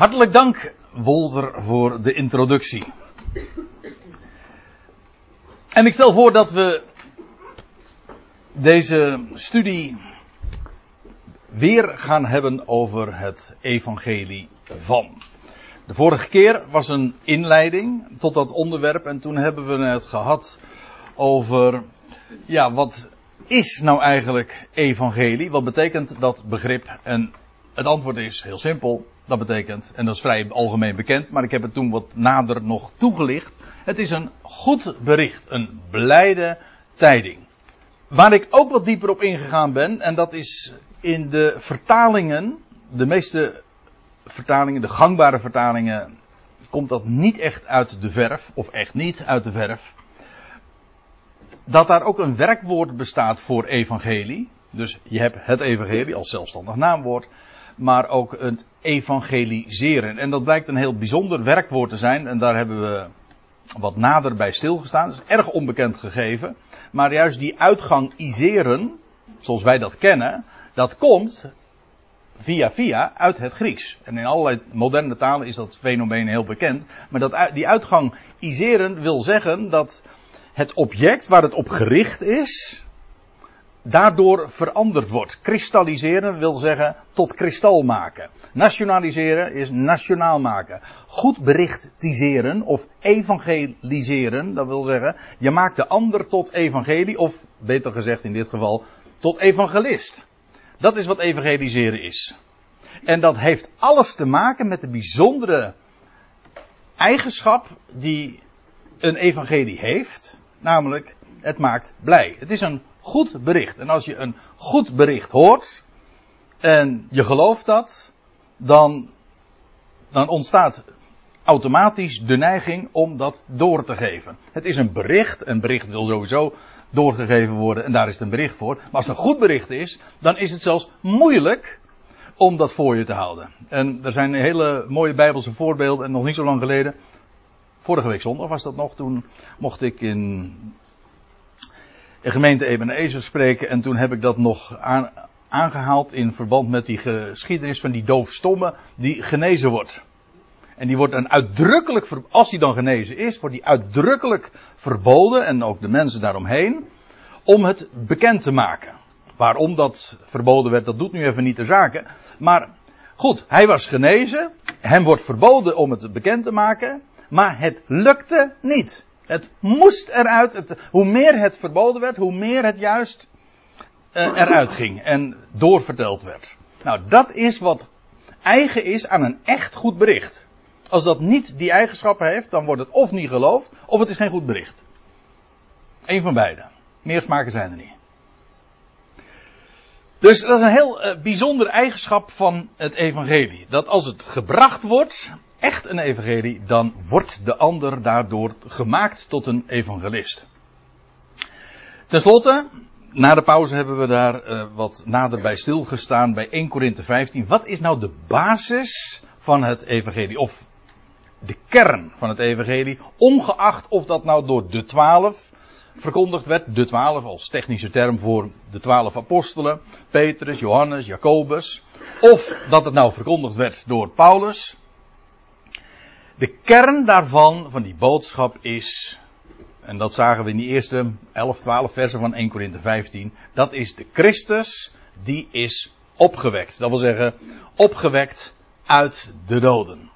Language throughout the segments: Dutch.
Hartelijk dank, Wolter, voor de introductie. En ik stel voor dat we deze studie weer gaan hebben over het evangelie van. De vorige keer was een inleiding tot dat onderwerp en toen hebben we het gehad over, ja, wat is nou eigenlijk evangelie? Wat betekent dat begrip? En het antwoord is heel simpel. Dat betekent, en dat is vrij algemeen bekend, maar ik heb het toen wat nader nog toegelicht. Het is een goed bericht, een blijde tijding. Waar ik ook wat dieper op ingegaan ben, en dat is in de vertalingen, de meeste vertalingen, de gangbare vertalingen, komt dat niet echt uit de verf, of echt niet uit de verf. Dat daar ook een werkwoord bestaat voor evangelie. Dus je hebt het evangelie als zelfstandig naamwoord maar ook het evangeliseren. En dat blijkt een heel bijzonder werkwoord te zijn. En daar hebben we wat nader bij stilgestaan. Dat is erg onbekend gegeven. Maar juist die uitgang iseren, zoals wij dat kennen, dat komt via via uit het Grieks. En in allerlei moderne talen is dat fenomeen heel bekend. Maar dat, die uitgang iseren wil zeggen dat het object waar het op gericht is, daardoor veranderd wordt. Kristalliseren wil zeggen tot kristal maken. Nationaliseren is nationaal maken. Goed berichtiseren of evangeliseren, dat wil zeggen, je maakt de ander tot evangelie, of beter gezegd in dit geval, tot evangelist. Dat is wat evangeliseren is. En dat heeft alles te maken met de bijzondere eigenschap die een evangelie heeft, namelijk het maakt blij. Het is een goed bericht. En als je een goed bericht hoort en je gelooft dat, dan, dan ontstaat automatisch de neiging om dat door te geven. Het is een bericht, een bericht wil sowieso doorgegeven worden en daar is het een bericht voor. Maar als het een goed bericht is, dan is het zelfs moeilijk om dat voor je te houden. En er zijn hele mooie bijbelse voorbeelden en nog niet zo lang geleden, vorige week zondag was dat nog, toen mocht ik in de gemeente Ebenezer spreken. En toen heb ik dat nog aan, aangehaald in verband met die geschiedenis van die doofstomme die genezen wordt. En die wordt dan uitdrukkelijk, als hij dan genezen is, wordt die uitdrukkelijk verboden, en ook de mensen daaromheen, om het bekend te maken. Waarom dat verboden werd, dat doet nu even niet de zaken. Maar goed, hij was genezen, hem wordt verboden om het bekend te maken, maar het lukte niet. Het moest eruit. Hoe meer het verboden werd, hoe meer het juist uh, eruit ging en doorverteld werd. Nou, dat is wat eigen is aan een echt goed bericht. Als dat niet die eigenschappen heeft, dan wordt het of niet geloofd, of het is geen goed bericht. Eén van beide. Meer smaken zijn er niet. Dus dat is een heel uh, bijzondere eigenschap van het evangelie. Dat als het gebracht wordt, echt een evangelie, dan wordt de ander daardoor gemaakt tot een evangelist. Ten slotte, na de pauze hebben we daar uh, wat nader bij stilgestaan bij 1 Korinthe 15. Wat is nou de basis van het evangelie? Of de kern van het evangelie, ongeacht of dat nou door de twaalf verkondigd werd. De twaalf als technische term voor de twaalf apostelen. Petrus, Johannes, Jacobus. Of dat het nou verkondigd werd door Paulus. De kern daarvan, van die boodschap is, en dat zagen we in die eerste 11, 12 versen van 1 Korinthe 15, dat is de Christus die is opgewekt. Dat wil zeggen, opgewekt uit de doden.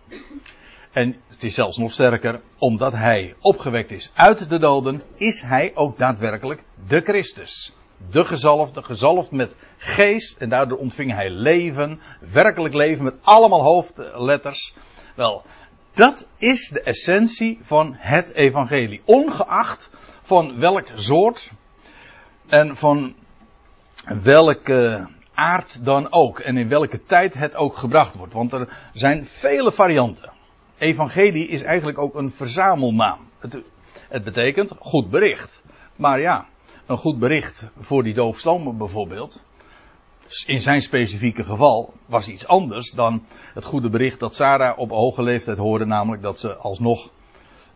En het is zelfs nog sterker, omdat hij opgewekt is uit de doden, is hij ook daadwerkelijk de Christus. De gezalfde, gezalfd met geest, en daardoor ontving hij leven, werkelijk leven met allemaal hoofdletters. Wel, dat is de essentie van het evangelie. Ongeacht van welk soort en van welke aard dan ook. En in welke tijd het ook gebracht wordt. Want er zijn vele varianten. Evangelie is eigenlijk ook een verzamelnaam. Het, het betekent goed bericht. Maar ja, een goed bericht voor die doofstammen bijvoorbeeld in zijn specifieke geval was iets anders dan het goede bericht dat Sarah op hoge leeftijd hoorde, namelijk dat ze alsnog,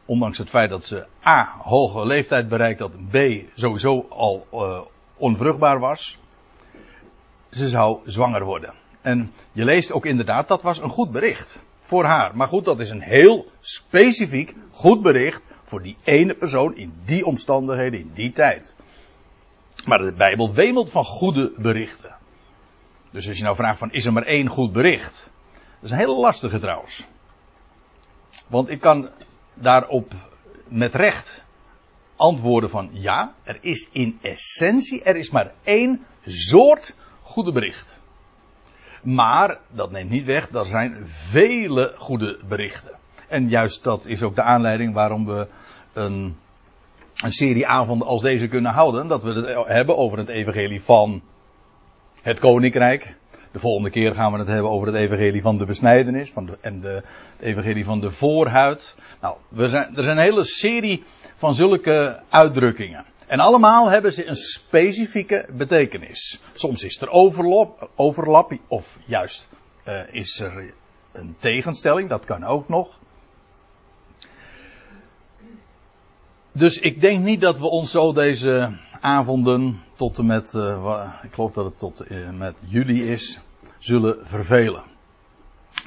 ondanks het feit dat ze A, hoge leeftijd bereikt had, B, sowieso al uh, onvruchtbaar was, ze zou zwanger worden. En je leest ook inderdaad, dat was een goed bericht. Voor haar. Maar goed, dat is een heel specifiek goed bericht voor die ene persoon in die omstandigheden, in die tijd. Maar de Bijbel wemelt van goede berichten. Dus als je nou vraagt van is er maar één goed bericht? Dat is een hele lastige trouwens. Want ik kan daarop met recht antwoorden van ja, er is in essentie, er is maar één soort goede bericht. Maar dat neemt niet weg, er zijn vele goede berichten. En juist dat is ook de aanleiding waarom we een, een serie avonden als deze kunnen houden. Dat we het hebben over het evangelie van het koninkrijk. De volgende keer gaan we het hebben over het evangelie van de besnijdenis van en de, het evangelie van de voorhuid. Nou, we zijn, er zijn een hele serie van zulke uitdrukkingen. En allemaal hebben ze een specifieke betekenis. Soms is er overlap, overlap of juist uh, is er een tegenstelling, dat kan ook nog. Dus ik denk niet dat we ons zo deze avonden tot en met, uh, ik geloof dat het tot uh, met juli is, zullen vervelen.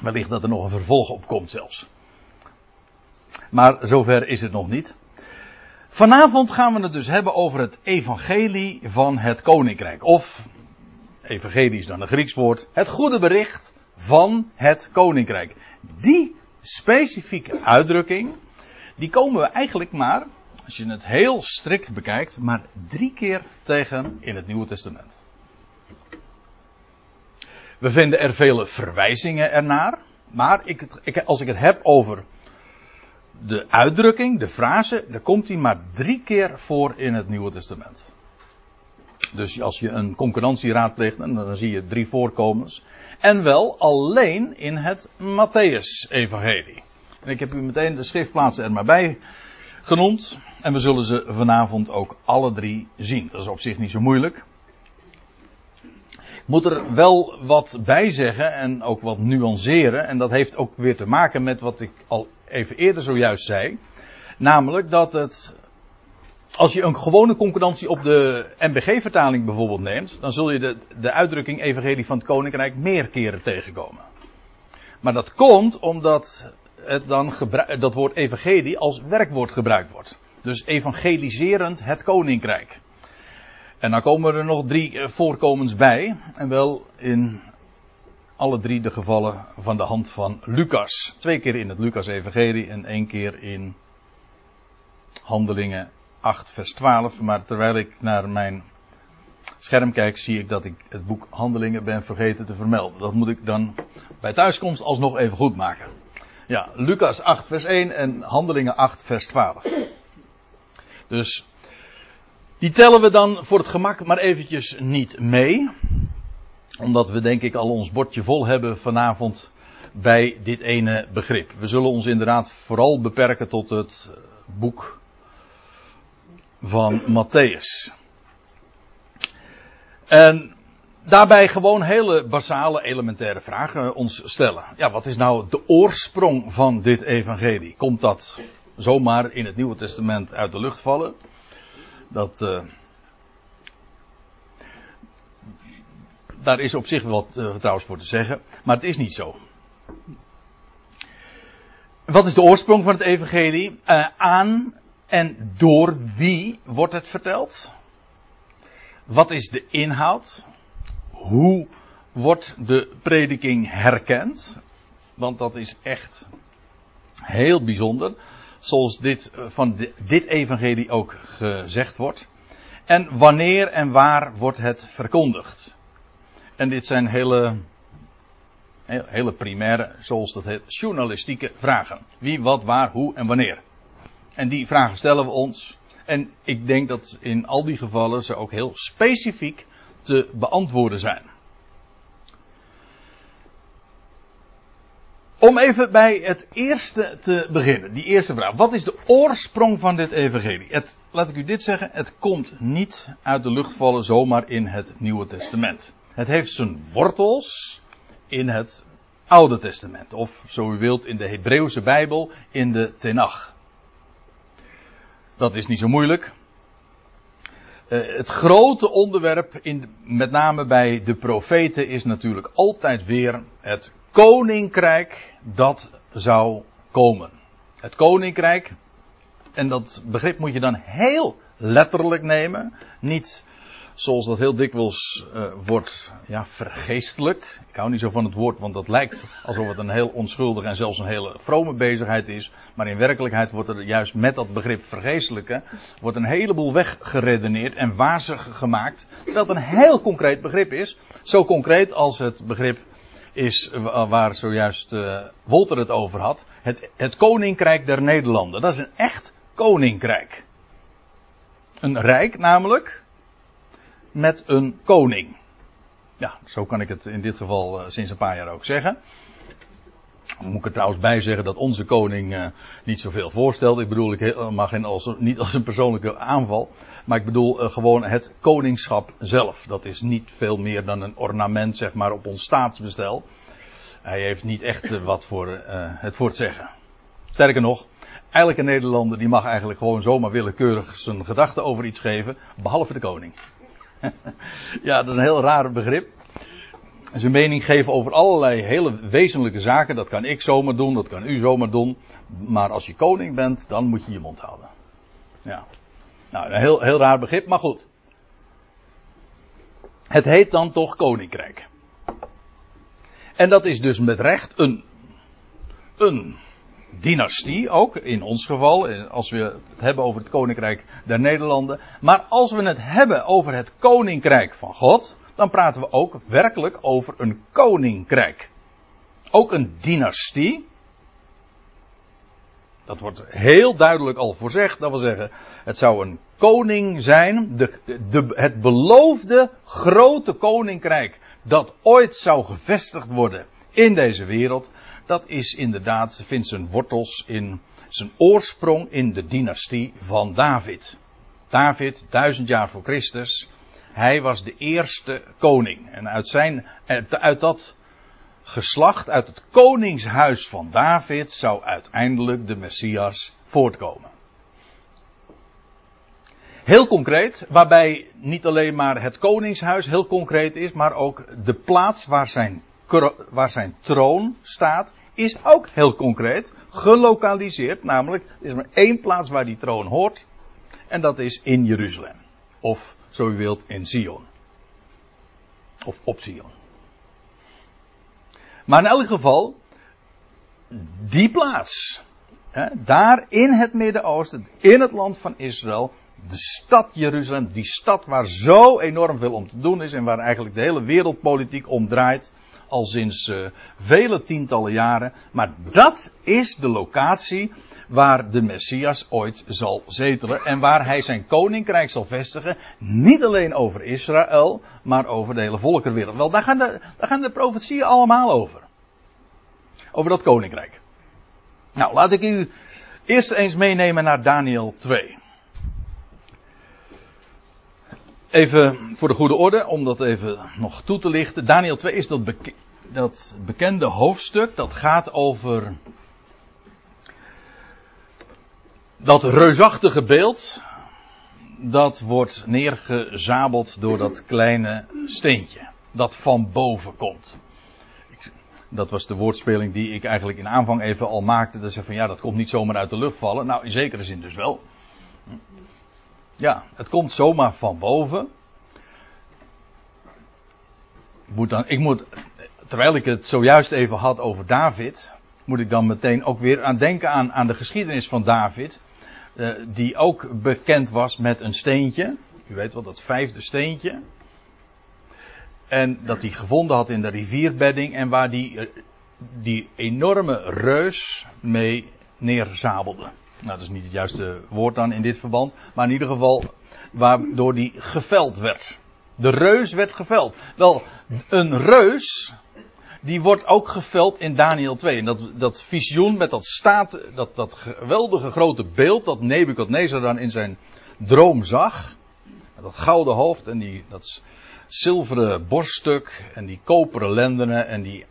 Wellicht dat er nog een vervolg op komt zelfs. Maar zover is het nog niet. Vanavond gaan we het dus hebben over het evangelie van het koninkrijk. Of, evangelie is dan een Grieks woord, het goede bericht van het koninkrijk. Die specifieke uitdrukking, die komen we eigenlijk maar, als je het heel strikt bekijkt, maar drie keer tegen in het Nieuwe Testament. We vinden er vele verwijzingen ernaar, maar ik, ik, als ik het heb over de uitdrukking, de frase, daar komt hij maar drie keer voor in het Nieuwe Testament. Dus als je een concurrentie raadpleegt, dan zie je drie voorkomens. En wel alleen in het Matthäus-evangelie. En ik heb u meteen de schriftplaatsen er maar bij genoemd. En we zullen ze vanavond ook alle drie zien. Dat is op zich niet zo moeilijk. Moet er wel wat bij zeggen en ook wat nuanceren. En dat heeft ook weer te maken met wat ik al even eerder zojuist zei. Namelijk dat het. Als je een gewone concurrentie op de MBG-vertaling bijvoorbeeld neemt, dan zul je de, de uitdrukking Evangelie van het Koninkrijk meer keren tegenkomen. Maar dat komt omdat het dan dat woord evangelie als werkwoord gebruikt wordt. Dus evangeliserend het koninkrijk. En dan komen er nog drie eh, voorkomens bij. En wel in alle drie de gevallen van de hand van Lucas. Twee keer in het Lucas-evangelie en één keer in Handelingen 8, vers 12. Maar terwijl ik naar mijn scherm kijk, zie ik dat ik het boek Handelingen ben vergeten te vermelden. Dat moet ik dan bij thuiskomst alsnog even goed maken. Ja, Lucas 8, vers 1 en Handelingen 8, vers 12. Dus die tellen we dan voor het gemak maar eventjes niet mee omdat we denk ik al ons bordje vol hebben vanavond bij dit ene begrip. We zullen ons inderdaad vooral beperken tot het boek van Matthäus. En daarbij gewoon hele basale, elementaire vragen ons stellen. Ja, wat is nou de oorsprong van dit evangelie? Komt dat zomaar in het Nieuwe Testament uit de lucht vallen? Dat, uh, daar is op zich wat uh, trouwens voor te zeggen, maar het is niet zo. Wat is de oorsprong van het evangelie? Uh, aan en door wie wordt het verteld? Wat is de inhoud? Hoe wordt de prediking herkend? Want dat is echt heel bijzonder. Zoals dit eh, van dit evangelie ook gezegd wordt. En wanneer en waar wordt het verkondigd? En dit zijn hele, hele primaire, zoals dat heet, journalistieke vragen. Wie, wat, waar, hoe en wanneer. En die vragen stellen we ons. En ik denk dat in al die gevallen ze ook heel specifiek te beantwoorden zijn. Om even bij het eerste te beginnen, die eerste vraag. Wat is de oorsprong van dit evangelie? Het, laat ik u dit zeggen, het komt niet uit de lucht vallen zomaar in het Nieuwe Testament. Het heeft zijn wortels in het Oude Testament. Of zo u wilt in de Hebreeuwse Bijbel in de Tenach. Dat is niet zo moeilijk. Uh, het grote onderwerp, in, met name bij de profeten, is natuurlijk altijd weer het koninkrijk dat zou komen. Het koninkrijk, en dat begrip moet je dan heel letterlijk nemen. Niet zoals dat heel dikwijls uh, wordt ja, vergeestelijkt. Ik hou niet zo van het woord, want dat lijkt alsof het een heel onschuldig en zelfs een hele vrome bezigheid is. Maar in werkelijkheid wordt er juist met dat begrip vergeestelijken, wordt een heleboel weggeredeneerd en wazig gemaakt. Terwijl het een heel concreet begrip is. Zo concreet als het begrip is waar zojuist uh, Wolter het over had. Het, het koninkrijk der Nederlanden. Dat is een echt koninkrijk. Een rijk namelijk met een koning. Ja, zo kan ik het in dit geval uh, sinds een paar jaar ook zeggen. Moet ik er trouwens bij zeggen dat onze koning uh, niet zoveel voorstelt. Ik bedoel, ik helemaal geen als, niet als een persoonlijke aanval. Maar ik bedoel gewoon het koningschap zelf. Dat is niet veel meer dan een ornament, zeg maar, op ons staatsbestel. Hij heeft niet echt wat voor het voor te zeggen. Sterker nog, elke Nederlander die mag eigenlijk gewoon zomaar willekeurig zijn gedachten over iets geven, behalve de koning. ja, dat is een heel raar begrip. Zijn mening geven over allerlei hele wezenlijke zaken, dat kan ik zomaar doen, dat kan u zomaar doen. Maar als je koning bent, dan moet je je mond houden. Ja. Nou, een heel, heel raar begrip, maar goed. Het heet dan toch koninkrijk. En dat is dus met recht een, een dynastie ook, in ons geval, als we het hebben over het koninkrijk der Nederlanden. Maar als we het hebben over het koninkrijk van God, dan praten we ook werkelijk over een koninkrijk. Ook een dynastie. Dat wordt heel duidelijk al voorzegd. Dat wil zeggen, het zou een koning zijn, de, het beloofde grote koninkrijk dat ooit zou gevestigd worden in deze wereld dat is inderdaad, vindt zijn wortels in zijn oorsprong in de dynastie van David. David, duizend jaar voor Christus, hij was de eerste koning. En uit, zijn, uit dat geslacht, uit het koningshuis van David, zou uiteindelijk de Messias voortkomen. Heel concreet, waarbij niet alleen maar het koningshuis heel concreet is, maar ook de plaats waar zijn waar zijn troon staat, is ook heel concreet gelokaliseerd. Namelijk, er is maar één plaats waar die troon hoort. En dat is in Jeruzalem. Of, zo u wilt, in Sion. Of op Sion. Maar in elk geval, die plaats. Hè, daar in het Midden-Oosten, in het land van Israël, de stad Jeruzalem, die stad waar zo enorm veel om te doen is en waar eigenlijk de hele wereldpolitiek om draait al sinds uh, vele tientallen jaren. Maar dat is de locatie waar de Messias ooit zal zetelen en waar hij zijn koninkrijk zal vestigen. Niet alleen over Israël, maar over de hele volkerwereld. Wel, daar gaan de, daar gaan de profetieën allemaal over. Over dat koninkrijk. Nou, laat ik u eerst eens meenemen naar Daniel 2. Even voor de goede orde, om dat even nog toe te lichten. Daniel 2 is dat, bekende hoofdstuk dat gaat over dat reusachtige beeld. Dat wordt neergezabeld door dat kleine steentje. Dat van boven komt. Dat was de woordspeling die ik eigenlijk in aanvang even al maakte. Dat zei van ja, dat komt niet zomaar uit de lucht vallen. Nou, in zekere zin dus wel. Ja, het komt zomaar van boven. Moet dan, ik moet, terwijl ik het zojuist even had over David, moet ik dan meteen ook weer aan denken aan, aan de geschiedenis van David. Uh, die ook bekend was met een steentje. U weet wel, dat vijfde steentje. En dat hij gevonden had in de rivierbedding en waar die, uh, die enorme reus mee neerzabelde. Nou, dat is niet het juiste woord dan in dit verband. Maar in ieder geval waardoor die geveld werd. De reus werd geveld. Wel, een reus, die wordt ook geveld in Daniel 2. En dat, dat visioen met dat staat, dat, dat geweldige grote beeld dat Nebukadnezar dan in zijn droom zag. Dat gouden hoofd en die, dat zilveren borststuk en die koperen lendenen en die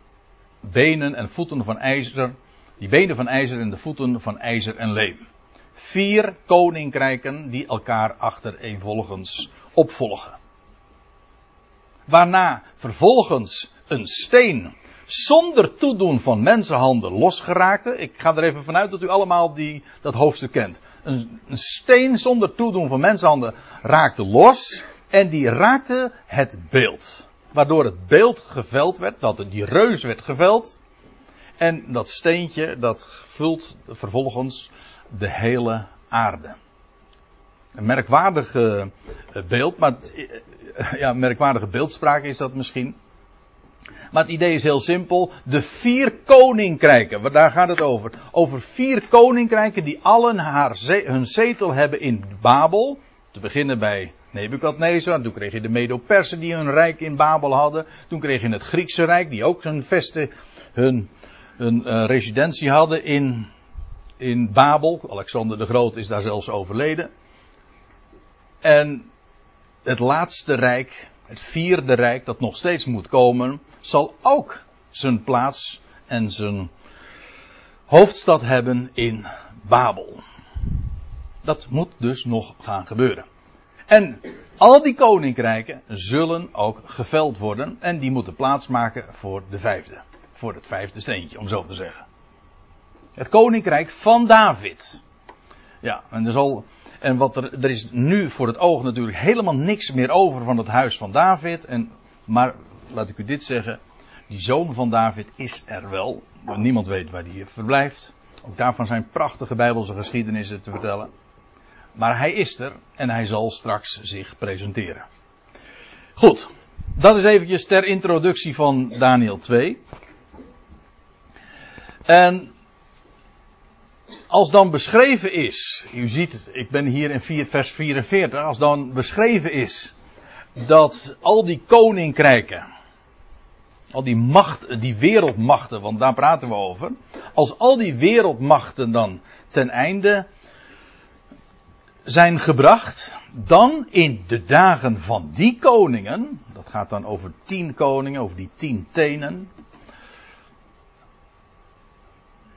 benen en voeten van ijzer. Die benen van ijzer en de voeten van ijzer en leem. Vier koninkrijken die elkaar achtereenvolgens opvolgen. Waarna vervolgens een steen zonder toedoen van mensenhanden losgeraakte. Ik ga er even vanuit dat u allemaal die, dat hoofdstuk kent. Een, een steen zonder toedoen van mensenhanden raakte los. En die raakte het beeld. Waardoor het beeld geveld werd, dat die reus werd geveld. En dat steentje, dat vult vervolgens de hele aarde. Een merkwaardige eh, beeld, maar eh, ja, merkwaardige beeldspraak is dat misschien. Maar het idee is heel simpel. De vier koninkrijken, daar gaat het over. Over vier koninkrijken die allen haar hun zetel hebben in Babel. Te beginnen bij Nebukadnezar. Toen kreeg je de Medo-Persen die hun rijk in Babel hadden. Toen kreeg je het Griekse rijk die ook hun vesten, hun, hun uh, residentie hadden in, in Babel. Alexander de Groot is daar zelfs overleden. En het laatste rijk, het vierde rijk dat nog steeds moet komen, zal ook zijn plaats en zijn hoofdstad hebben in Babel. Dat moet dus nog gaan gebeuren. En al die koninkrijken zullen ook geveld worden en die moeten plaatsmaken voor de vijfde. Voor het vijfde steentje, om zo te zeggen. Het koninkrijk van David. Ja, en er zal en wat er, er is nu voor het oog natuurlijk helemaal niks meer over van het huis van David. En, maar laat ik u dit zeggen. Die zoon van David is er wel. Niemand weet waar die verblijft. Ook daarvan zijn prachtige bijbelse geschiedenissen te vertellen. Maar hij is er en hij zal straks zich presenteren. Goed, dat is eventjes ter introductie van Daniel 2. En als dan beschreven is, u ziet ik ben hier in 4, vers 44, als dan beschreven is dat al die koninkrijken, al die macht, die wereldmachten, want daar praten we over, als al die wereldmachten dan ten einde zijn gebracht, dan in de dagen van die koningen, dat gaat dan over tien koningen, over die tien tenen,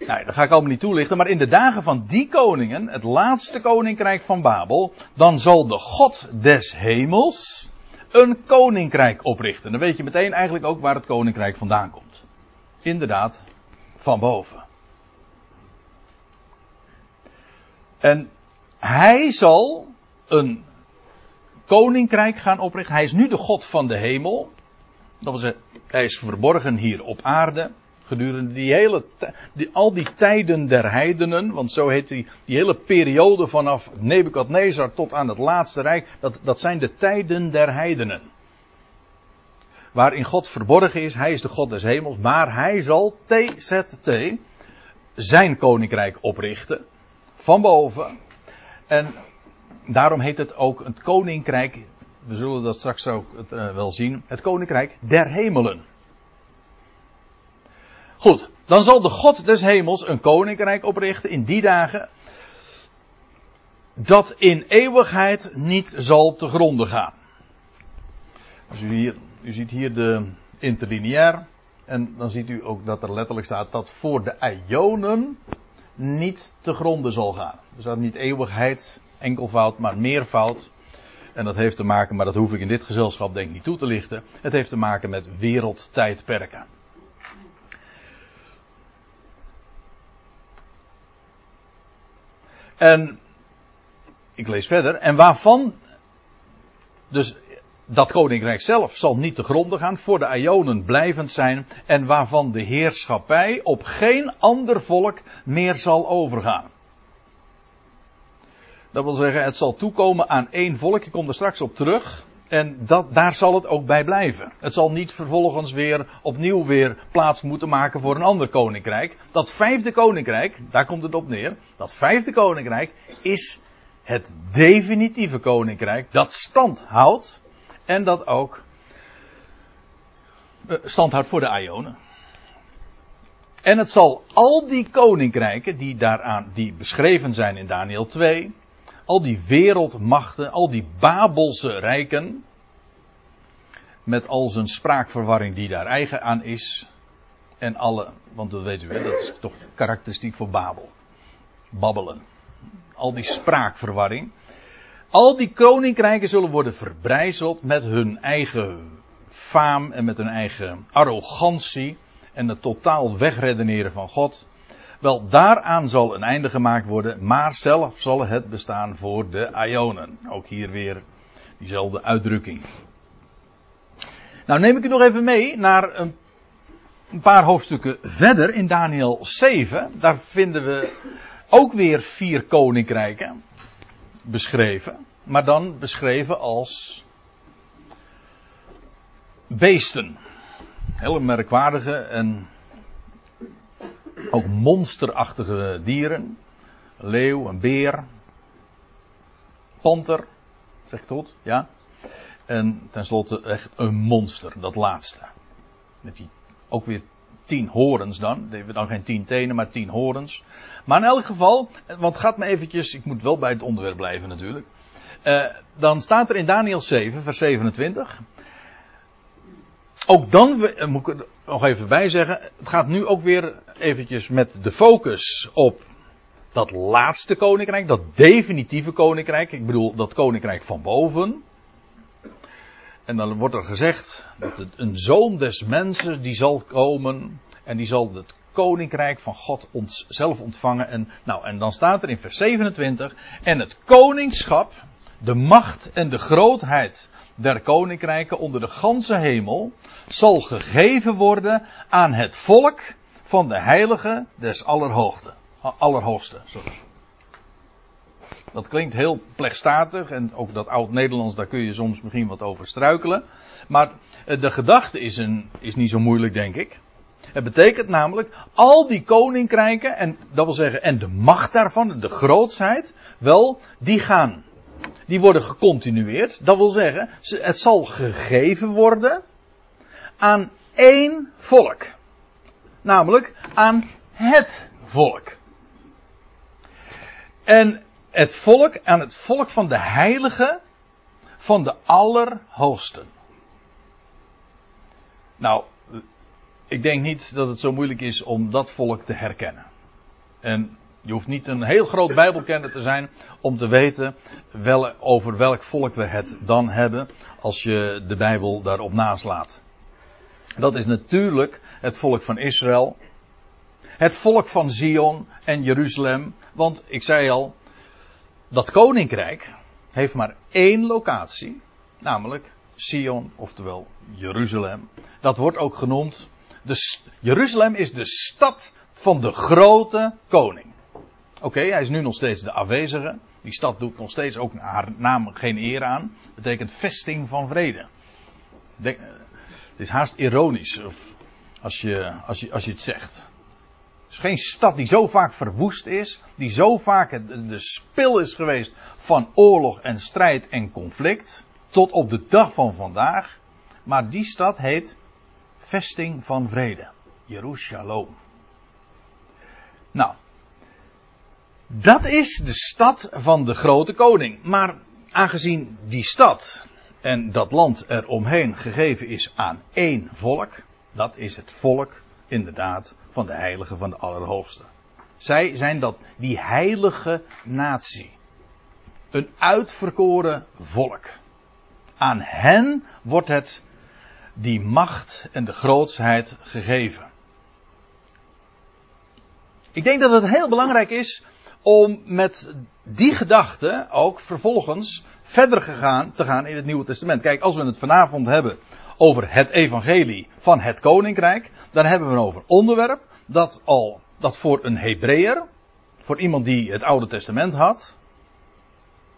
nou, dat ga ik allemaal niet toelichten, maar in de dagen van die koningen, het laatste koninkrijk van Babel, dan zal de God des hemels een koninkrijk oprichten. Dan weet je meteen eigenlijk ook waar het koninkrijk vandaan komt. Inderdaad, van boven. En hij zal een koninkrijk gaan oprichten. Hij is nu de God van de hemel. Dat wil hij is verborgen hier op aarde gedurende die hele, die, al die tijden der heidenen, want zo heet die, die hele periode vanaf Nebukadnezar tot aan het laatste rijk, dat, dat zijn de tijden der heidenen. Waarin God verborgen is, hij is de God des hemels, maar hij zal TZT, zijn koninkrijk oprichten, van boven. En daarom heet het ook het koninkrijk, we zullen dat straks ook uh, wel zien, het koninkrijk der hemelen. Goed, dan zal de God des hemels een koninkrijk oprichten in die dagen. Dat in eeuwigheid niet zal te gronden gaan. Dus u, hier, u ziet hier de interlineair. En dan ziet u ook dat er letterlijk staat dat voor de ionen niet te gronden zal gaan. Er staat niet eeuwigheid, enkelvoud, maar meervoud. En dat heeft te maken, maar dat hoef ik in dit gezelschap denk ik niet toe te lichten. Het heeft te maken met wereldtijdperken. En ik lees verder. En waarvan. Dus dat koninkrijk zelf zal niet te gronden gaan, voor de Ionen blijvend zijn. En waarvan de heerschappij op geen ander volk meer zal overgaan. Dat wil zeggen, het zal toekomen aan één volk. Ik kom er straks op terug. En dat, daar zal het ook bij blijven. Het zal niet vervolgens weer opnieuw weer plaats moeten maken voor een ander koninkrijk. Dat vijfde koninkrijk, daar komt het op neer. Dat vijfde koninkrijk is het definitieve koninkrijk dat stand houdt. En dat ook eh, stand houdt voor de Ionen. En het zal al die koninkrijken die daaraan, die beschreven zijn in Daniel 2, al die wereldmachten, al die Babelse rijken, met al zijn spraakverwarring die daar eigen aan is, en alle, want dat weten we, dat is toch karakteristiek voor Babel. Babbelen. Al die spraakverwarring. Al die koninkrijken zullen worden verbrijzeld met hun eigen faam en met hun eigen arrogantie en het totaal wegredeneren van God. Wel, daaraan zal een einde gemaakt worden, maar zelf zal het bestaan voor de Ionen. Ook hier weer diezelfde uitdrukking. Nou neem ik u nog even mee naar een, paar hoofdstukken verder in Daniel 7. Daar vinden we ook weer vier koninkrijken beschreven. Maar dan beschreven als beesten. Hele merkwaardige en ook monsterachtige dieren. leeuw, een beer, panter, zeg ik het Ja. En tenslotte echt een monster, dat laatste. Met die ook weer tien horens dan. Dan geen tien tenen, maar tien horens. Maar in elk geval, want gaat me eventjes, ik moet wel bij het onderwerp blijven natuurlijk. Uh, dan staat er in Daniel 7, vers 27. Ook dan eh, moet ik nog even bij zeggen. Het gaat nu ook weer eventjes met de focus op dat laatste koninkrijk, dat definitieve koninkrijk. Ik bedoel dat koninkrijk van boven. En dan wordt er gezegd dat een zoon des mensen die zal komen en die zal het koninkrijk van God ons zelf ontvangen. En, nou, en dan staat er in vers 27 en het koningschap, de macht en de grootheid der koninkrijken onder de ganse hemel zal gegeven worden aan het volk van de heilige des allerhoogste. Allerhoogste. Dat klinkt heel plechtstatig en ook dat oud-Nederlands, daar kun je soms misschien wat over struikelen. Maar eh, de gedachte is, een, is niet zo moeilijk, denk ik. Het betekent namelijk, al die koninkrijken, en dat wil zeggen, en de macht daarvan, de grootsheid, wel, die gaan. Die worden gecontinueerd. Dat wil zeggen, het zal gegeven worden aan één volk. Namelijk aan het volk. En het volk, aan het volk van de heiligen van de Allerhoogsten. Nou, ik denk niet dat het zo moeilijk is om dat volk te herkennen. En je hoeft niet een heel groot Bijbelkenner te zijn om te weten wel, over welk volk we het dan hebben als je de Bijbel daarop naslaat. Dat is natuurlijk het volk van Israël. Het volk van Zion en Jeruzalem. Want ik zei al, dat koninkrijk heeft maar één locatie. Namelijk Sion, oftewel Jeruzalem. Dat wordt ook genoemd. De, Jeruzalem is de stad van de grote koning. Oké, hij is nu nog steeds de afwezige. Die stad doet nog steeds ook haar naam geen eer aan. Betekent vesting van vrede. Het is haast ironisch als, je, als, je, als je het zegt. Het is geen stad die zo vaak verwoest is, die zo vaak de spil is geweest van oorlog en strijd en conflict, tot op de dag van vandaag. Maar die stad heet Vesting van Vrede. Jeruzalem. Nou, dat is de stad van de grote koning. Maar aangezien die stad en dat land eromheen gegeven is aan één volk, dat is het volk inderdaad van de heilige van de Allerhoogste. Zij zijn dat, die heilige natie. Een uitverkoren volk. Aan hen wordt het die macht en de grootsheid gegeven. Ik denk dat het heel belangrijk is om met die gedachte ook vervolgens verder gegaan, te gaan in het Nieuwe Testament. Kijk, als we het vanavond hebben over het evangelie van het koninkrijk, dan hebben we over onderwerp dat al, dat voor een Hebreeër, voor iemand die het Oude Testament had,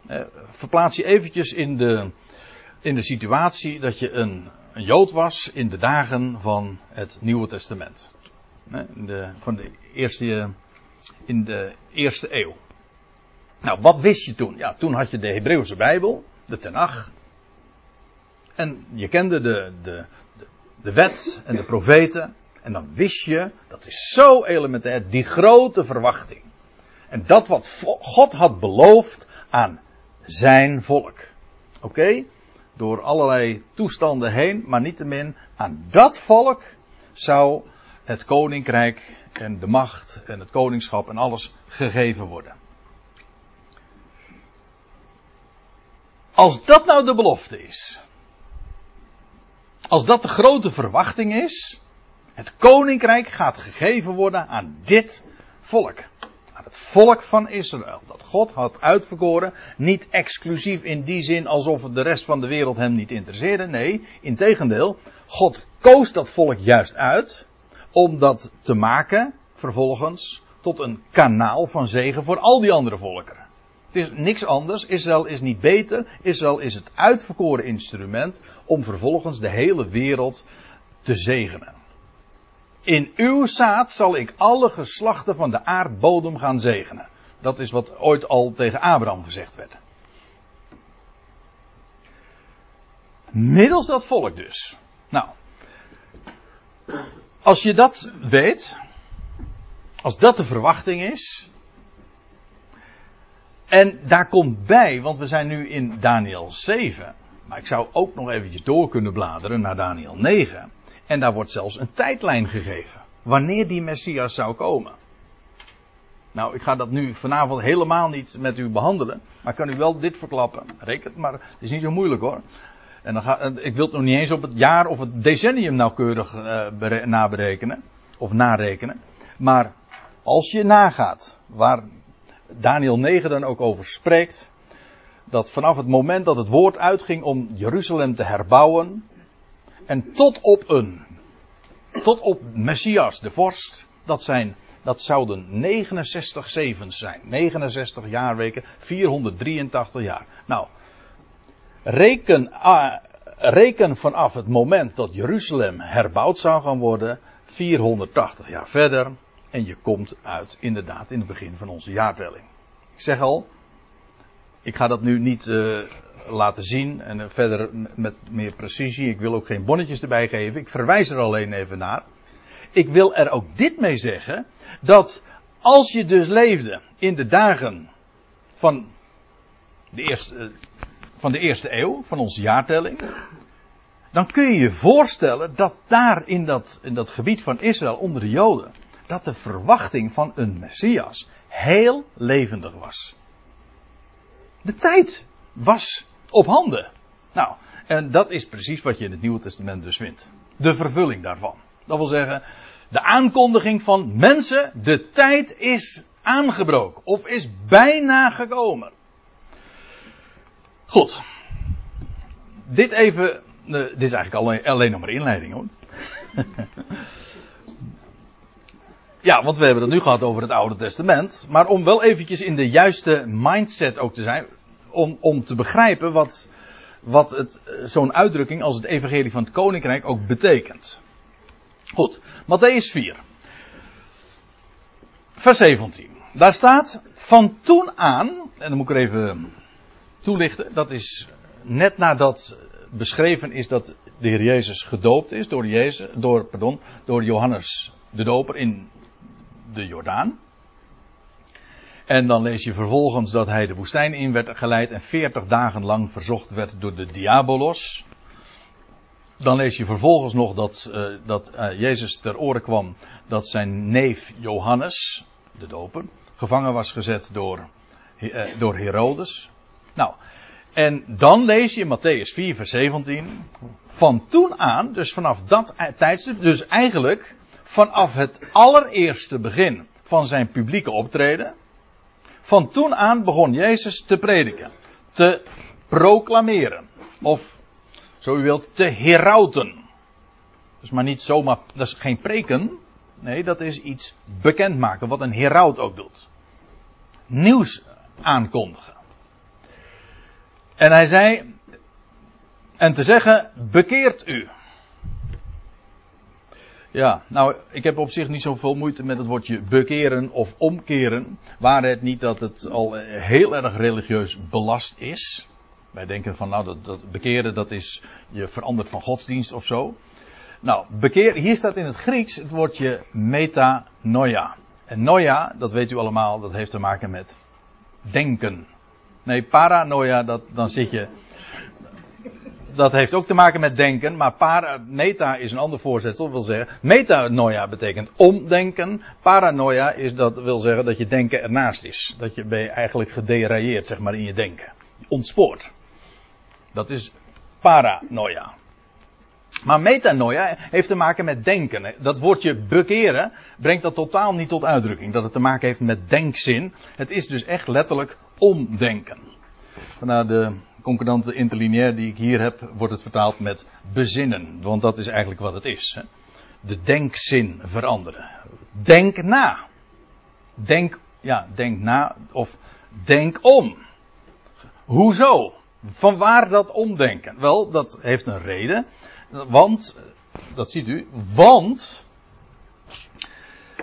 eh, verplaats je eventjes in de, in de situatie dat je een, een Jood was in de dagen van het Nieuwe Testament. De, van de eerste, in de eerste eeuw. Nou, wat wist je toen? Ja, toen had je de Hebreeuwse Bijbel, de Tenach. En je kende de, de, de, wet en de profeten. En dan wist je, dat is zo elementair, die grote verwachting. En dat wat God had beloofd aan zijn volk. Oké? Door allerlei toestanden heen, maar niettemin aan dat volk zou het koninkrijk en de macht en het koningschap en alles gegeven worden. Als dat nou de belofte is. Als dat de grote verwachting is. Het koninkrijk gaat gegeven worden aan dit volk. Aan het volk van Israël. Dat God had uitverkoren. Niet exclusief in die zin alsof de rest van de wereld hem niet interesseerde. Nee, integendeel. God koos dat volk juist uit. Om dat te maken, vervolgens, tot een kanaal van zegen voor al die andere volkeren. Het is niks anders. Israël is niet beter. Israël is het uitverkoren instrument om vervolgens de hele wereld te zegenen. In uw zaad zal ik alle geslachten van de aardbodem gaan zegenen. Dat is wat ooit al tegen Abraham gezegd werd. Middels dat volk dus. Nou, als je dat weet, als dat de verwachting is, en daar komt bij, want we zijn nu in Daniel 7, maar ik zou ook nog eventjes door kunnen bladeren naar Daniel 9. En daar wordt zelfs een tijdlijn gegeven. Wanneer die Messias zou komen. Nou, ik ga dat nu vanavond helemaal niet met u behandelen. Maar ik kan u wel dit verklappen. Reken het maar. Het is niet zo moeilijk hoor. En dan ga, ik wil het nog niet eens op het jaar of het decennium nauwkeurig uh, naberekenen. Of narekenen. Maar als je nagaat waar Daniel 9 dan ook over spreekt. Dat vanaf het moment dat het woord uitging om Jeruzalem te herbouwen. En tot op een. Tot op Messias, de vorst. Dat zijn. Dat zouden 69 zevens zijn. 69 jaarweken. 483 jaar. Nou. Reken, uh, reken vanaf het moment dat Jeruzalem herbouwd zou gaan worden. 480 jaar verder. En je komt uit inderdaad in het begin van onze jaartelling. Ik zeg al, ik ga dat nu niet uh, laten zien en uh, verder met meer precisie. Ik wil ook geen bonnetjes erbij geven. Ik verwijs er alleen even naar. Ik wil er ook dit mee zeggen. Dat als je dus leefde in de dagen van de eerste, uh, van de eerste eeuw, van onze jaartelling. Dan kun je je voorstellen dat daar in dat, in dat gebied van Israël onder de Joden dat de verwachting van een Messias heel levendig was. De tijd was op handen. Nou, en dat is precies wat je in het Nieuwe Testament dus vindt. De vervulling daarvan. Dat wil zeggen, de aankondiging van mensen, de tijd is aangebroken of is bijna gekomen. Goed. Dit even, uh, dit is eigenlijk alleen, alleen nog maar inleiding hoor. Ja, want we hebben het nu gehad over het Oude Testament. Maar om wel eventjes in de juiste mindset ook te zijn. Om, om te begrijpen wat, wat het, zo'n uitdrukking als het evangelie van het koninkrijk ook betekent. Goed, Matthäus 4. Vers 17. Daar staat, van toen aan, en dan moet ik er even toelichten, dat is net nadat beschreven is dat de Heer Jezus gedoopt is door, Jezus, door, pardon, door Johannes de Doper in de Jordaan. En dan lees je vervolgens dat hij de woestijn in werd geleid en 40 dagen lang verzocht werd door de diabolos. Dan lees je vervolgens nog dat, uh, dat uh, Jezus ter oren kwam dat zijn neef Johannes, de doper, gevangen was gezet door, uh, door Herodes. Nou, en dan lees je in Matthäus 4, vers 17. Van toen aan, dus vanaf dat tijdstip, dus eigenlijk vanaf het allereerste begin van zijn publieke optreden. Van toen aan begon Jezus te prediken, te proclameren, of zo u wilt, te herauten. Dus maar niet zomaar, dat is geen preken, nee, dat is iets bekendmaken, wat een heraut ook doet. Nieuws aankondigen. En hij zei, en te zeggen, bekeert u. Ja, nou, ik heb op zich niet zoveel moeite met het woordje bekeren of omkeren. Waar het niet dat het al heel erg religieus belast is. Wij denken van, nou, dat, dat bekeren, dat is je verandert van godsdienst of zo. Nou, bekeer, hier staat in het Grieks het woordje metanoia. En noia, dat weet u allemaal, dat heeft te maken met denken. Nee, paranoia, dat, dan zit je dat heeft ook te maken met denken, maar para, meta is een ander voorzetsel, wil zeggen, metanoia betekent omdenken, paranoia is dat wil zeggen dat je denken ernaast is. Dat je ben je eigenlijk gederailleerd, zeg maar, in je denken. Ontspoort. Dat is paranoia. Maar metanoia heeft te maken met denken. Dat woordje bekeren brengt dat totaal niet tot uitdrukking. Dat het te maken heeft met denkzin. Het is dus echt letterlijk omdenken. Vanuit de concordante interlineair die ik hier heb, wordt het vertaald met bezinnen. Want dat is eigenlijk wat het is. De denkzin veranderen. Denk na. Denk, ja, denk na of denk om. Hoezo? Van waar dat omdenken? Wel, dat heeft een reden. Want, dat ziet u, want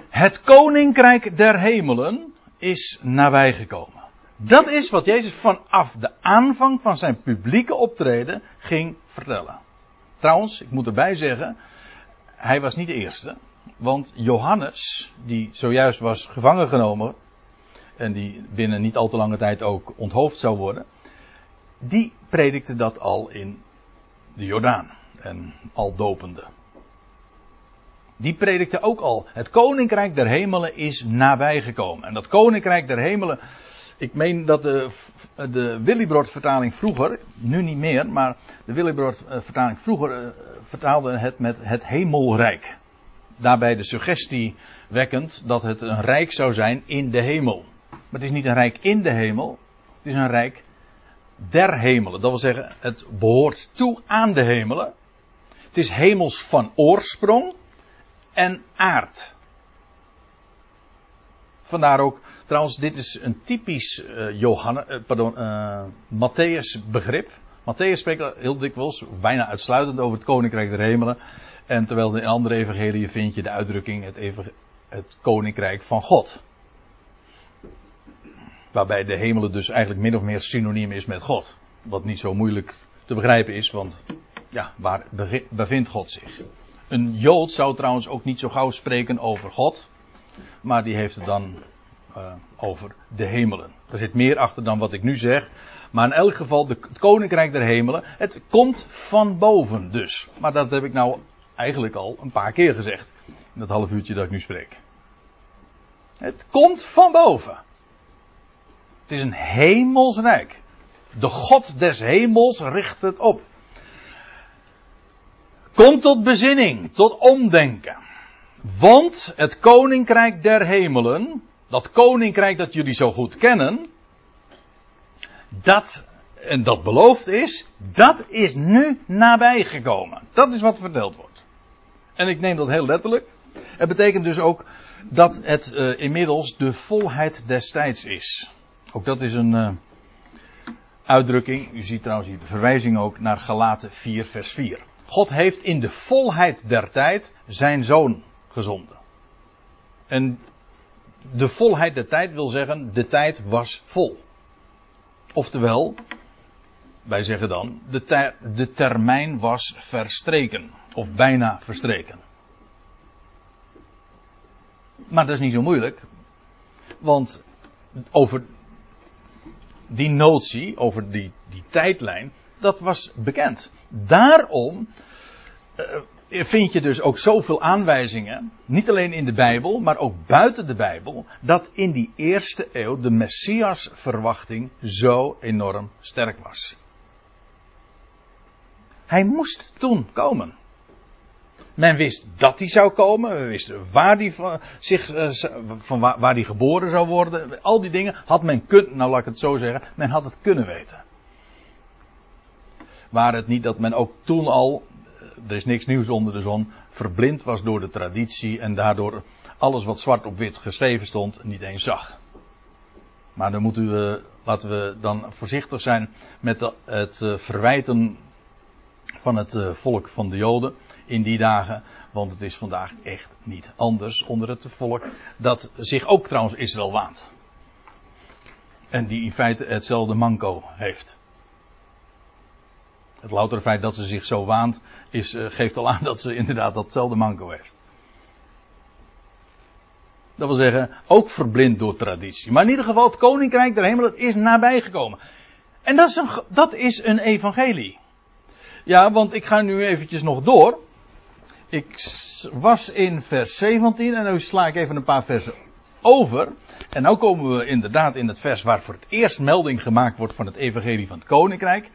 het koninkrijk der hemelen is nabijgekomen. Dat is wat Jezus vanaf de aanvang van zijn publieke optreden ging vertellen. Trouwens, ik moet erbij zeggen, hij was niet de eerste. Want Johannes, die zojuist was gevangen genomen en die binnen niet al te lange tijd ook onthoofd zou worden, die predikte dat al in de Jordaan en al dopende. Die predikte ook al, het koninkrijk der hemelen is nabijgekomen. En dat koninkrijk der hemelen, ik meen dat de, de Willibrord vertaling vroeger, nu niet meer, maar de Willibrord vertaling vroeger uh, vertaalde het met het hemelrijk. Daarbij de suggestie wekkend dat het een rijk zou zijn in de hemel. Maar het is niet een rijk in de hemel, het is een rijk der hemelen. Dat wil zeggen, het behoort toe aan de hemelen. Het is hemels van oorsprong en aard. Vandaar ook, trouwens, dit is een typisch uh, Johannes, uh, pardon, uh, Matthäus begrip. Matthäus spreekt heel dikwijls, bijna uitsluitend over het koninkrijk der hemelen. En terwijl in andere evangeliën vind je de uitdrukking het, het koninkrijk van God. Waarbij de hemelen dus eigenlijk min of meer synoniem is met God. Wat niet zo moeilijk te begrijpen is, want ja, waar bevindt God zich? Een Jood zou trouwens ook niet zo gauw spreken over God, maar die heeft het dan uh, over de hemelen. Er zit meer achter dan wat ik nu zeg, maar in elk geval de, het koninkrijk der hemelen, het komt van boven dus. Maar dat heb ik nou eigenlijk al een paar keer gezegd in dat half uurtje dat ik nu spreek. Het komt van boven. Het is een hemelsrijk. De God des hemels richt het op. Kom tot bezinning, tot omdenken. Want het koninkrijk der hemelen, dat koninkrijk dat jullie zo goed kennen, dat, en dat beloofd is, dat is nu nabijgekomen. Dat is wat verteld wordt. En ik neem dat heel letterlijk. Het betekent dus ook dat het uh, inmiddels de volheid des tijds is. Ook dat is een uh, uitdrukking. U ziet trouwens hier de verwijzing ook naar Galaten 4 vers 4. God heeft in de volheid der tijd zijn zoon gezonden. En de volheid der tijd wil zeggen, de tijd was vol. Oftewel, wij zeggen dan, de, de termijn was verstreken. Of bijna verstreken. Maar dat is niet zo moeilijk. Want over die notie, over die, die tijdlijn, dat was bekend. Daarom uh, vind je dus ook zoveel aanwijzingen, niet alleen in de Bijbel, maar ook buiten de Bijbel, dat in die eerste eeuw de Messias-verwachting zo enorm sterk was. Hij moest toen komen. Men wist dat hij zou komen. We wisten waar hij van, zich, uh, van waar, waar hij geboren zou worden. Al die dingen had men kunnen, nou laat ik het zo zeggen, men had het kunnen weten. Waar het niet dat men ook toen al, eh, er is niks nieuws onder de zon, verblind was door de traditie en daardoor alles wat zwart op wit geschreven stond niet eens zag. Maar dan moeten we, laten we dan voorzichtig zijn met het eh, verwijten van het volk van de Joden in die dagen. Want het is vandaag echt niet anders onder het volk. Dat zich ook trouwens Israël waant. En die in feite hetzelfde manco heeft. Het loutere feit dat ze zich zo waant, is, uh, geeft al aan dat ze inderdaad datzelfde manco heeft. Dat wil zeggen, ook verblind door traditie. Maar in ieder geval, het koninkrijk der hemel is nabijgekomen. En dat is, een, dat is een evangelie. Ja, want ik ga nu eventjes nog door. Ik was in vers 17 en nu sla ik even een paar versen over. En nu komen we inderdaad in het vers waar voor het eerst melding gemaakt wordt van het evangelie van het koninkrijk.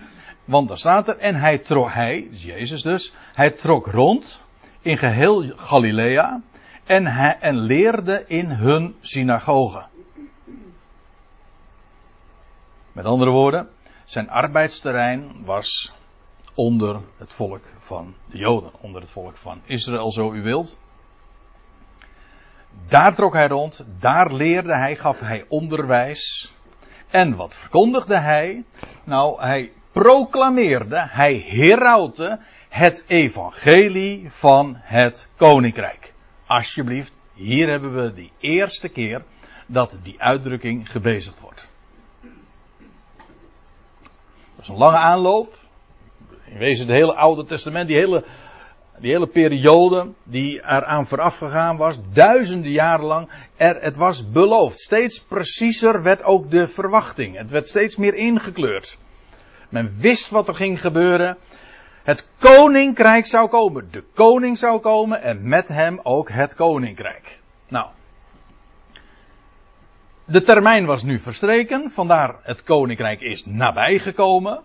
Want daar staat er, en hij trok, hij, Jezus dus, hij trok rond in geheel Galilea en, hij, en leerde in hun synagogen. Met andere woorden, zijn arbeidsterrein was onder het volk van de Joden, onder het volk van Israël, zo u wilt. Daar trok hij rond, daar leerde hij, gaf hij onderwijs. En wat verkondigde hij? Nou, hij proclameerde, hij herautte het evangelie van het koninkrijk. Alsjeblieft, hier hebben we de eerste keer dat die uitdrukking gebezigd wordt. Dat is een lange aanloop. In wezen het hele Oude Testament, die hele, die hele periode die eraan vooraf gegaan was, duizenden jaren lang, er, het was beloofd. Steeds preciezer werd ook de verwachting. Het werd steeds meer ingekleurd. Men wist wat er ging gebeuren. Het koninkrijk zou komen. De koning zou komen en met hem ook het koninkrijk. Nou. De termijn was nu verstreken, vandaar het koninkrijk is nabijgekomen.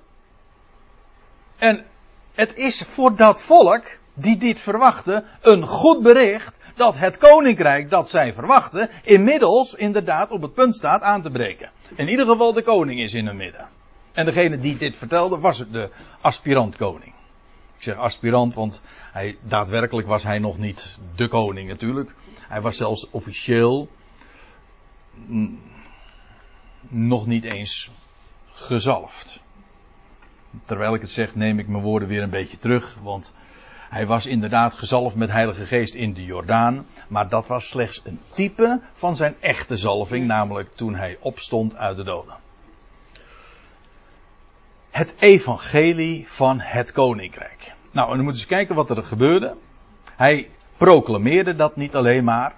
En het is voor dat volk die dit verwachten een goed bericht dat het koninkrijk dat zij verwachten inmiddels inderdaad op het punt staat aan te breken. In ieder geval de koning is in het midden. En degene die dit vertelde was de aspirant koning. Ik zeg aspirant, want hij, daadwerkelijk was hij nog niet de koning natuurlijk. Hij was zelfs officieel nog niet eens gezalfd. Terwijl ik het zeg, neem ik mijn woorden weer een beetje terug, want hij was inderdaad gezalfd met Heilige Geest in de Jordaan, maar dat was slechts een type van zijn echte zalving, namelijk toen hij opstond uit de doden het evangelie van het koninkrijk. Nou, en dan moeten we eens kijken wat er gebeurde. Hij proclameerde dat niet alleen maar.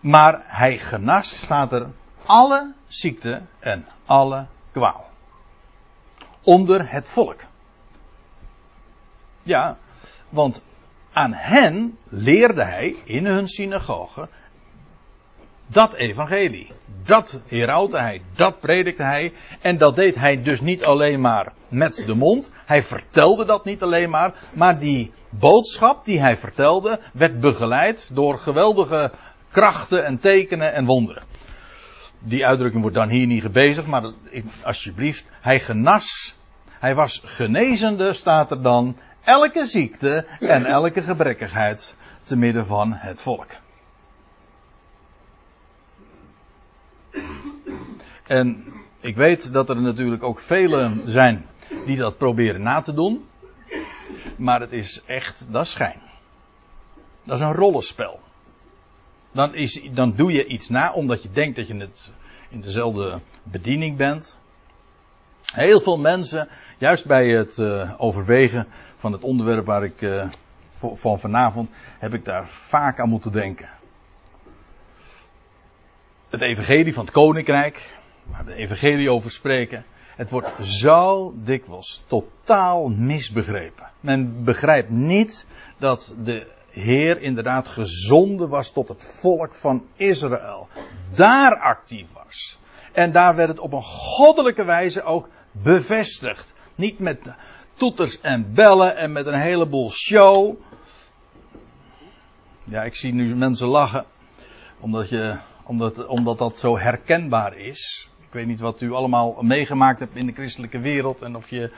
Maar hij genas, staat er, alle ziekte en alle kwaal. Onder het volk. Ja, want aan hen leerde hij in hun synagoge dat evangelie. Dat herauwde hij, dat predikte hij. En dat deed hij dus niet alleen maar met de mond. Hij vertelde dat niet alleen maar. Maar die boodschap die hij vertelde werd begeleid door geweldige krachten en tekenen en wonderen. Die uitdrukking wordt dan hier niet gebezigd, maar alsjeblieft, hij genas. Hij was genezende, staat er dan, elke ziekte en elke gebrekkigheid te midden van het volk. En ik weet dat er natuurlijk ook velen zijn die dat proberen na te doen. Maar het is echt, dat is schijn. Dat is een rollenspel. Dan, is, dan doe je iets na omdat je denkt dat je het in dezelfde bediening bent. Heel veel mensen, juist bij het uh, overwegen van het onderwerp waar ik uh, van vanavond, heb ik daar vaak aan moeten denken. Het evangelie van het koninkrijk, waar de evangelie over spreken. Het wordt zo dikwijls totaal misbegrepen. Men begrijpt niet dat de Heer inderdaad gezonden was tot het volk van Israël. Daar actief was. En daar werd het op een goddelijke wijze ook bevestigd. Niet met toeters en bellen en met een heleboel show. Ja, ik zie nu mensen lachen. Omdat, je, omdat, omdat dat zo herkenbaar is. Ik weet niet wat u allemaal meegemaakt hebt in de christelijke wereld en of je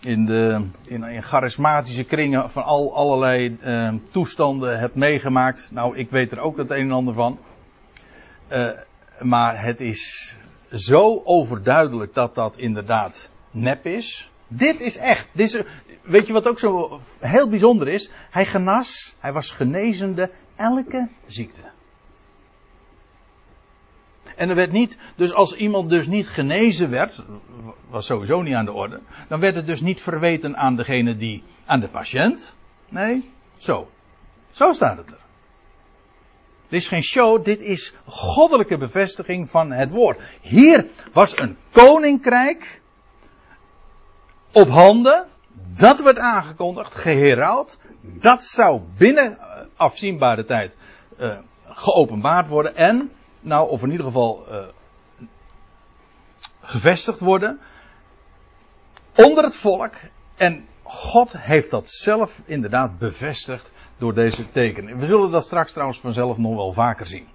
in, de, in, in charismatische kringen van al, allerlei uh, toestanden hebt meegemaakt. Nou, ik weet er ook het een en ander van. Uh, maar het is zo overduidelijk dat dat inderdaad nep is. Dit is echt. Dit is, weet je wat ook zo heel bijzonder is? Hij genas, hij was genezende elke ziekte. En er werd niet, dus als iemand dus niet genezen werd, was sowieso niet aan de orde, dan werd het dus niet verweten aan degene die, aan de patiënt. Nee, zo. Zo staat het er. Dit is geen show, dit is goddelijke bevestiging van het woord. Hier was een koninkrijk op handen, dat werd aangekondigd, geheraald, dat zou binnen afzienbare tijd uh, geopenbaard worden en nou, of in ieder geval uh, gevestigd worden onder het volk. En God heeft dat zelf inderdaad bevestigd door deze tekenen. We zullen dat straks trouwens vanzelf nog wel vaker zien.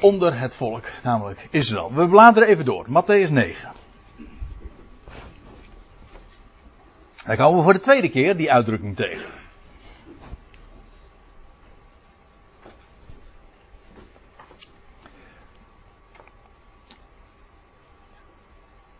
Onder het volk, namelijk Israël. We bladeren even door. Matthäus 9. Daar komen we voor de tweede keer die uitdrukking tegen.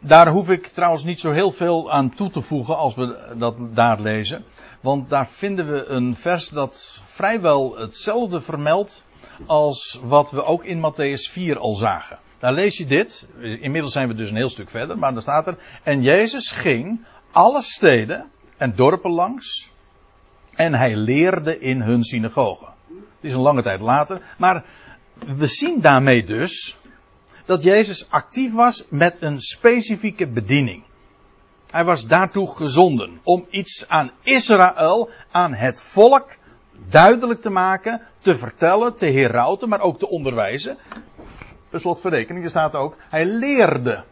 Daar hoef ik trouwens niet zo heel veel aan toe te voegen als we dat daar lezen. Want daar vinden we een vers dat vrijwel hetzelfde vermeldt als wat we ook in Matthäus 4 al zagen. Daar lees je dit. Inmiddels zijn we dus een heel stuk verder, maar dan staat er. En Jezus ging alle steden en dorpen langs. En hij leerde in hun synagogen. Het is een lange tijd later. Maar we zien daarmee dus dat Jezus actief was met een specifieke bediening. Hij was daartoe gezonden om iets aan Israël, aan het volk, duidelijk te maken, te vertellen, te herauten, maar ook te onderwijzen. Per slot er staat ook, hij leerde.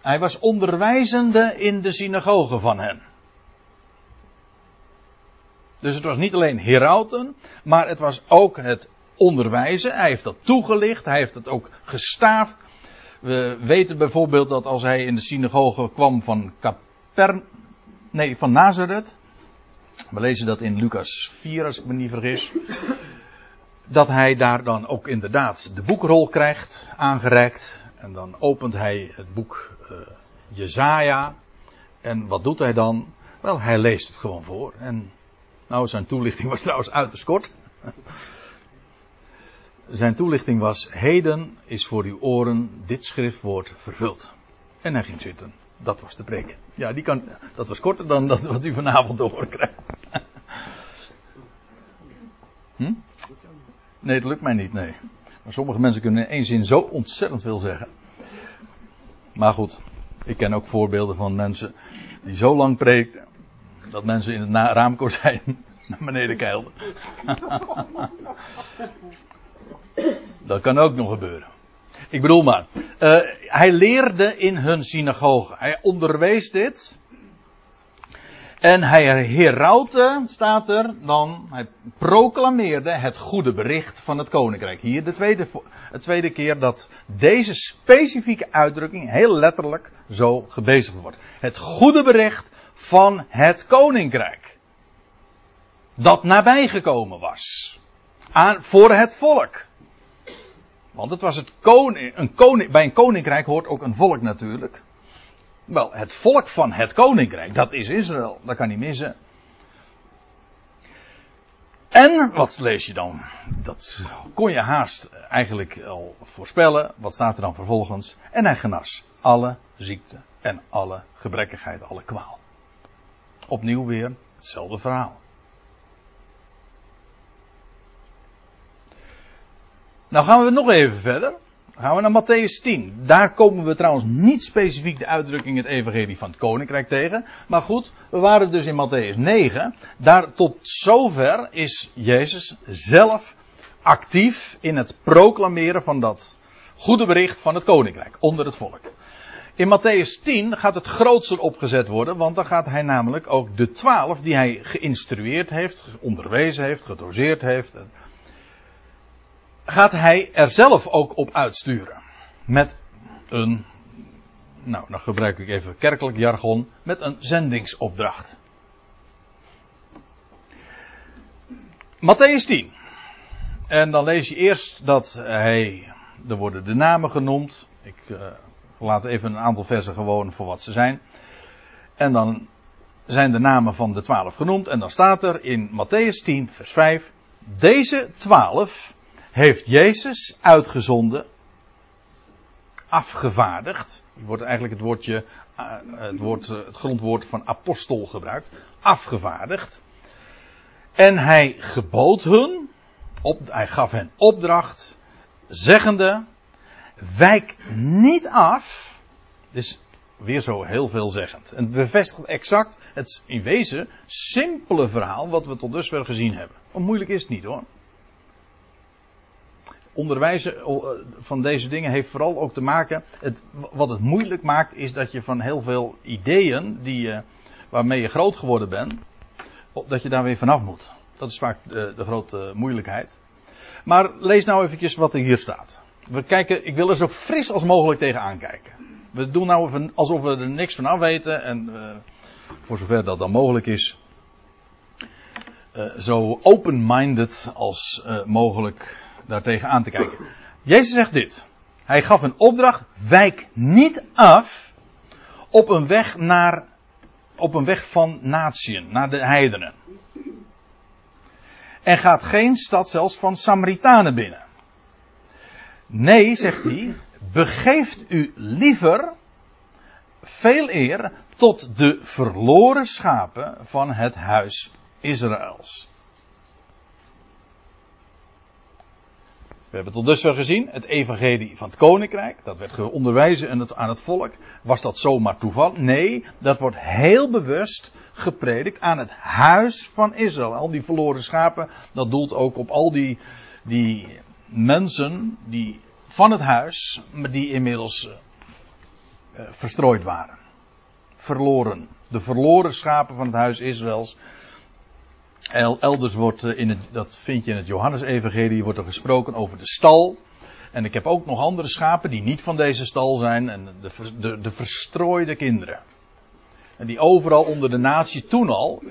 Hij was onderwijzende in de synagogen van hen. Dus het was niet alleen herauten, maar het was ook het onderwijzen. Hij heeft dat toegelicht, hij heeft het ook gestaafd. We weten bijvoorbeeld dat als hij in de synagoge kwam van Caper, nee, van Nazareth. We lezen dat in Lucas 4, als ik me niet vergis. Dat hij daar dan ook inderdaad de boekrol krijgt, aangereikt. En dan opent hij het boek uh, Jezaja. En wat doet hij dan? Wel, hij leest het gewoon voor. En nou, zijn toelichting was trouwens uiterst kort. Zijn toelichting was: Heden is voor uw oren dit schriftwoord vervuld. En hij ging zitten. Dat was de preek. Ja, die kan, dat was korter dan dat wat u vanavond te krijgt. Hm? Nee, het lukt mij niet, nee. Maar sommige mensen kunnen in één zin zo ontzettend veel zeggen. Maar goed, ik ken ook voorbeelden van mensen die zo lang preken dat mensen in het raamkozijn naar beneden keilden. Dat kan ook nog gebeuren. Ik bedoel maar. Uh, hij leerde in hun synagoge. Hij onderwees dit. En hij herautte, staat er dan, hij proclameerde het goede bericht van het koninkrijk. Hier de tweede, de tweede keer dat deze specifieke uitdrukking heel letterlijk zo gebezigd wordt. Het goede bericht van het koninkrijk. Dat nabijgekomen was. Aan, voor het volk. Want het was het koning, een koning, bij een koninkrijk hoort ook een volk natuurlijk. Wel, het volk van het koninkrijk, dat is Israël. Dat kan niet missen. En, wat lees je dan? Dat kon je haast eigenlijk al voorspellen. Wat staat er dan vervolgens? En hij genas alle ziekte en alle gebrekkigheid, alle kwaal. Opnieuw weer hetzelfde verhaal. Nou gaan we nog even verder. Gaan we naar Matthäus 10. Daar komen we trouwens niet specifiek de uitdrukking het evangelie van het koninkrijk tegen. Maar goed, we waren dus in Matthäus 9. Daar tot zover is Jezus zelf actief in het proclameren van dat goede bericht van het koninkrijk onder het volk. In Matthäus 10 gaat het grootste opgezet worden, want dan gaat hij namelijk ook de twaalf die hij geïnstrueerd heeft, onderwezen heeft, gedoseerd heeft, gaat hij er zelf ook op uitsturen. Met een, nou dan gebruik ik even kerkelijk jargon, met een zendingsopdracht. Matthäus 10. En dan lees je eerst dat hij, er worden de namen genoemd. Ik uh, laat even een aantal versen gewoon voor wat ze zijn. En dan zijn de namen van de twaalf genoemd. En dan staat er in Matthäus 10, vers 5. Deze twaalf heeft Jezus uitgezonden, afgevaardigd. Hier wordt eigenlijk het woordje, eh, het, woord, eh, het grondwoord van apostel gebruikt. Afgevaardigd. En hij gebood hun, op, hij gaf hen opdracht, zeggende, wijk niet af. Dus weer zo heel veelzeggend. En bevestigt exact het in wezen simpele verhaal wat we tot dusver gezien hebben. Moeilijk is het niet hoor onderwijzen van deze dingen heeft vooral ook te maken. Het, wat het moeilijk maakt, is dat je van heel veel ideeën die je, waarmee je groot geworden bent, dat je daar weer vanaf moet. Dat is vaak de, grote moeilijkheid. Maar lees nou eventjes wat er hier staat. We kijken, ik wil er zo fris als mogelijk tegenaan kijken. We doen nou alsof we er niks van af weten en uh, voor zover dat dan mogelijk is, uh, zo open-minded als mogelijk daartegen aan te kijken. Jezus zegt dit. Hij gaf een opdracht, wijk niet af op een weg naar, op een weg van natieën, naar de heidenen. En gaat geen stad zelfs van Samaritanen binnen. Nee, zegt hij, begeeft u liever veel eer tot de verloren schapen van het huis Israëls. We hebben tot dusver gezien het evangelie van het koninkrijk. Dat werd onderwijzen aan het volk. Was dat zomaar toeval? Nee, dat wordt heel bewust gepredikt aan het huis van Israël. Al die verloren schapen, dat doelt ook op al die, die mensen die van het huis, maar die inmiddels uh, verstrooid waren. Verloren. De verloren schapen van het huis Israëls. Elders wordt in het, dat vind je in het Johannesevangelie, wordt er gesproken over de stal. En ik heb ook nog andere schapen die niet van deze stal zijn. En de, de, de verstrooide kinderen. En die overal onder de natie toen al.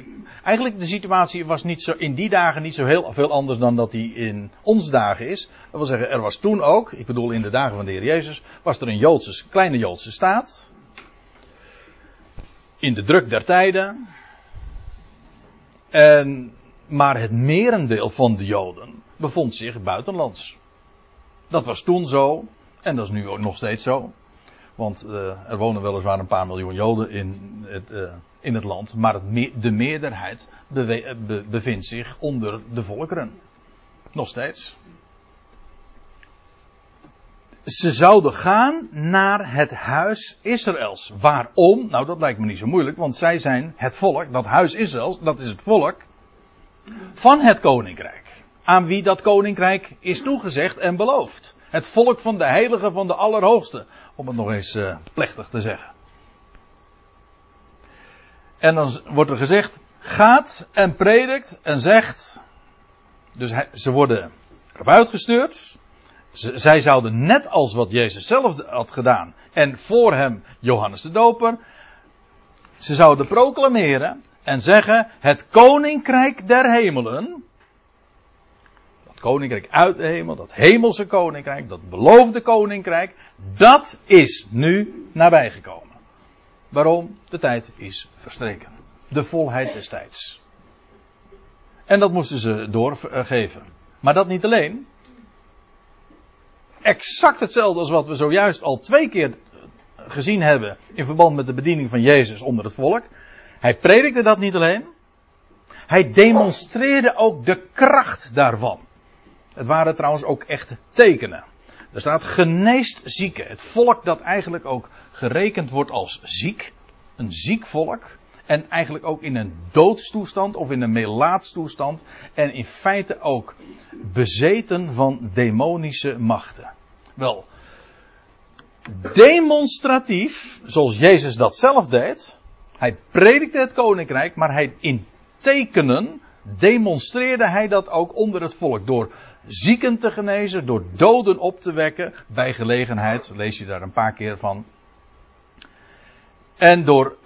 Eigenlijk de situatie was niet zo, in die dagen niet zo heel veel anders dan dat die in onze dagen is. Dat wil zeggen, er was toen ook, ik bedoel in de dagen van de Heer Jezus, was er een Joodse, kleine Joodse staat. In de druk der tijden. Maar het merendeel van de Joden bevond zich buitenlands. Dat was toen zo. En dat is nu ook nog steeds zo. Want uh, er wonen weliswaar een paar miljoen Joden in het, uh, in het land. Maar de meerderheid be bevindt zich onder de volkeren. Nog steeds. Ze zouden gaan naar het huis Israëls. Waarom? Nou, dat lijkt me niet zo moeilijk, want zij zijn het volk, dat huis Israëls, dat is het volk van het koninkrijk. Aan wie dat koninkrijk is toegezegd en beloofd. Het volk van de heilige van de Allerhoogste. Om het nog eens uh, plechtig te zeggen. En dan wordt er gezegd: gaat en predikt en zegt. Dus ze worden erop uitgestuurd. Zij zouden net als wat Jezus zelf had gedaan. En voor hem Johannes de Doper. Ze zouden proclameren en zeggen: Het koninkrijk der hemelen koninkrijk uit de hemel, dat hemelse koninkrijk, dat beloofde koninkrijk, dat is nu nabijgekomen. Waarom? De tijd is verstreken. De volheid des tijds. En dat moesten ze doorgeven. Maar dat niet alleen. Exact hetzelfde als wat we zojuist al twee keer gezien hebben in verband met de bediening van Jezus onder het volk. Hij predikte dat niet alleen. Hij demonstreerde ook de kracht daarvan. Het waren trouwens ook echte tekenen. Er staat geneest zieken. Het volk dat eigenlijk ook gerekend wordt als ziek. Een ziek volk. En eigenlijk ook in een doodstoestand of in een melaatstoestand. En in feite ook bezeten van demonische machten. Wel, demonstratief, zoals Jezus dat zelf deed. Hij predikte het koninkrijk, maar hij in tekenen demonstreerde hij dat ook onder het volk. Door zieken te genezen, door doden op te wekken, bij gelegenheid, lees je daar een paar keer van. En door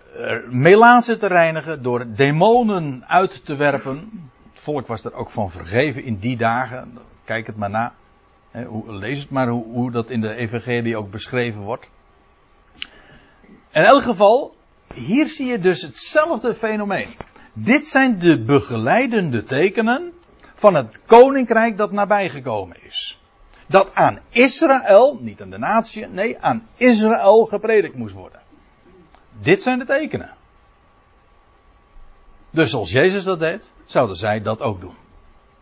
melaatsen te reinigen, door demonen uit te werpen. Het volk was er ook van vergeven in die dagen. Kijk het maar na. lees het maar hoe, hoe dat in de evangelie ook beschreven wordt. In elk geval, hier zie je dus hetzelfde fenomeen. Dit zijn de begeleidende tekenen van het koninkrijk dat nabijgekomen is. Dat aan Israël, niet aan de natie, nee, aan Israël gepredikt moest worden. Dit zijn de tekenen. Dus als Jezus dat deed, zouden zij dat ook doen.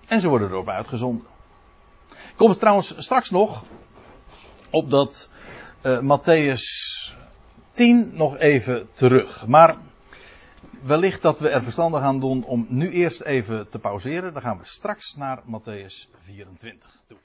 En ze worden erop uitgezonden. Ik kom trouwens straks nog op dat uh, Matthäus 10 nog even terug. Maar wellicht dat we er verstandig aan doen om nu eerst even te pauzeren. Dan gaan we straks naar Matthäus 24 toe.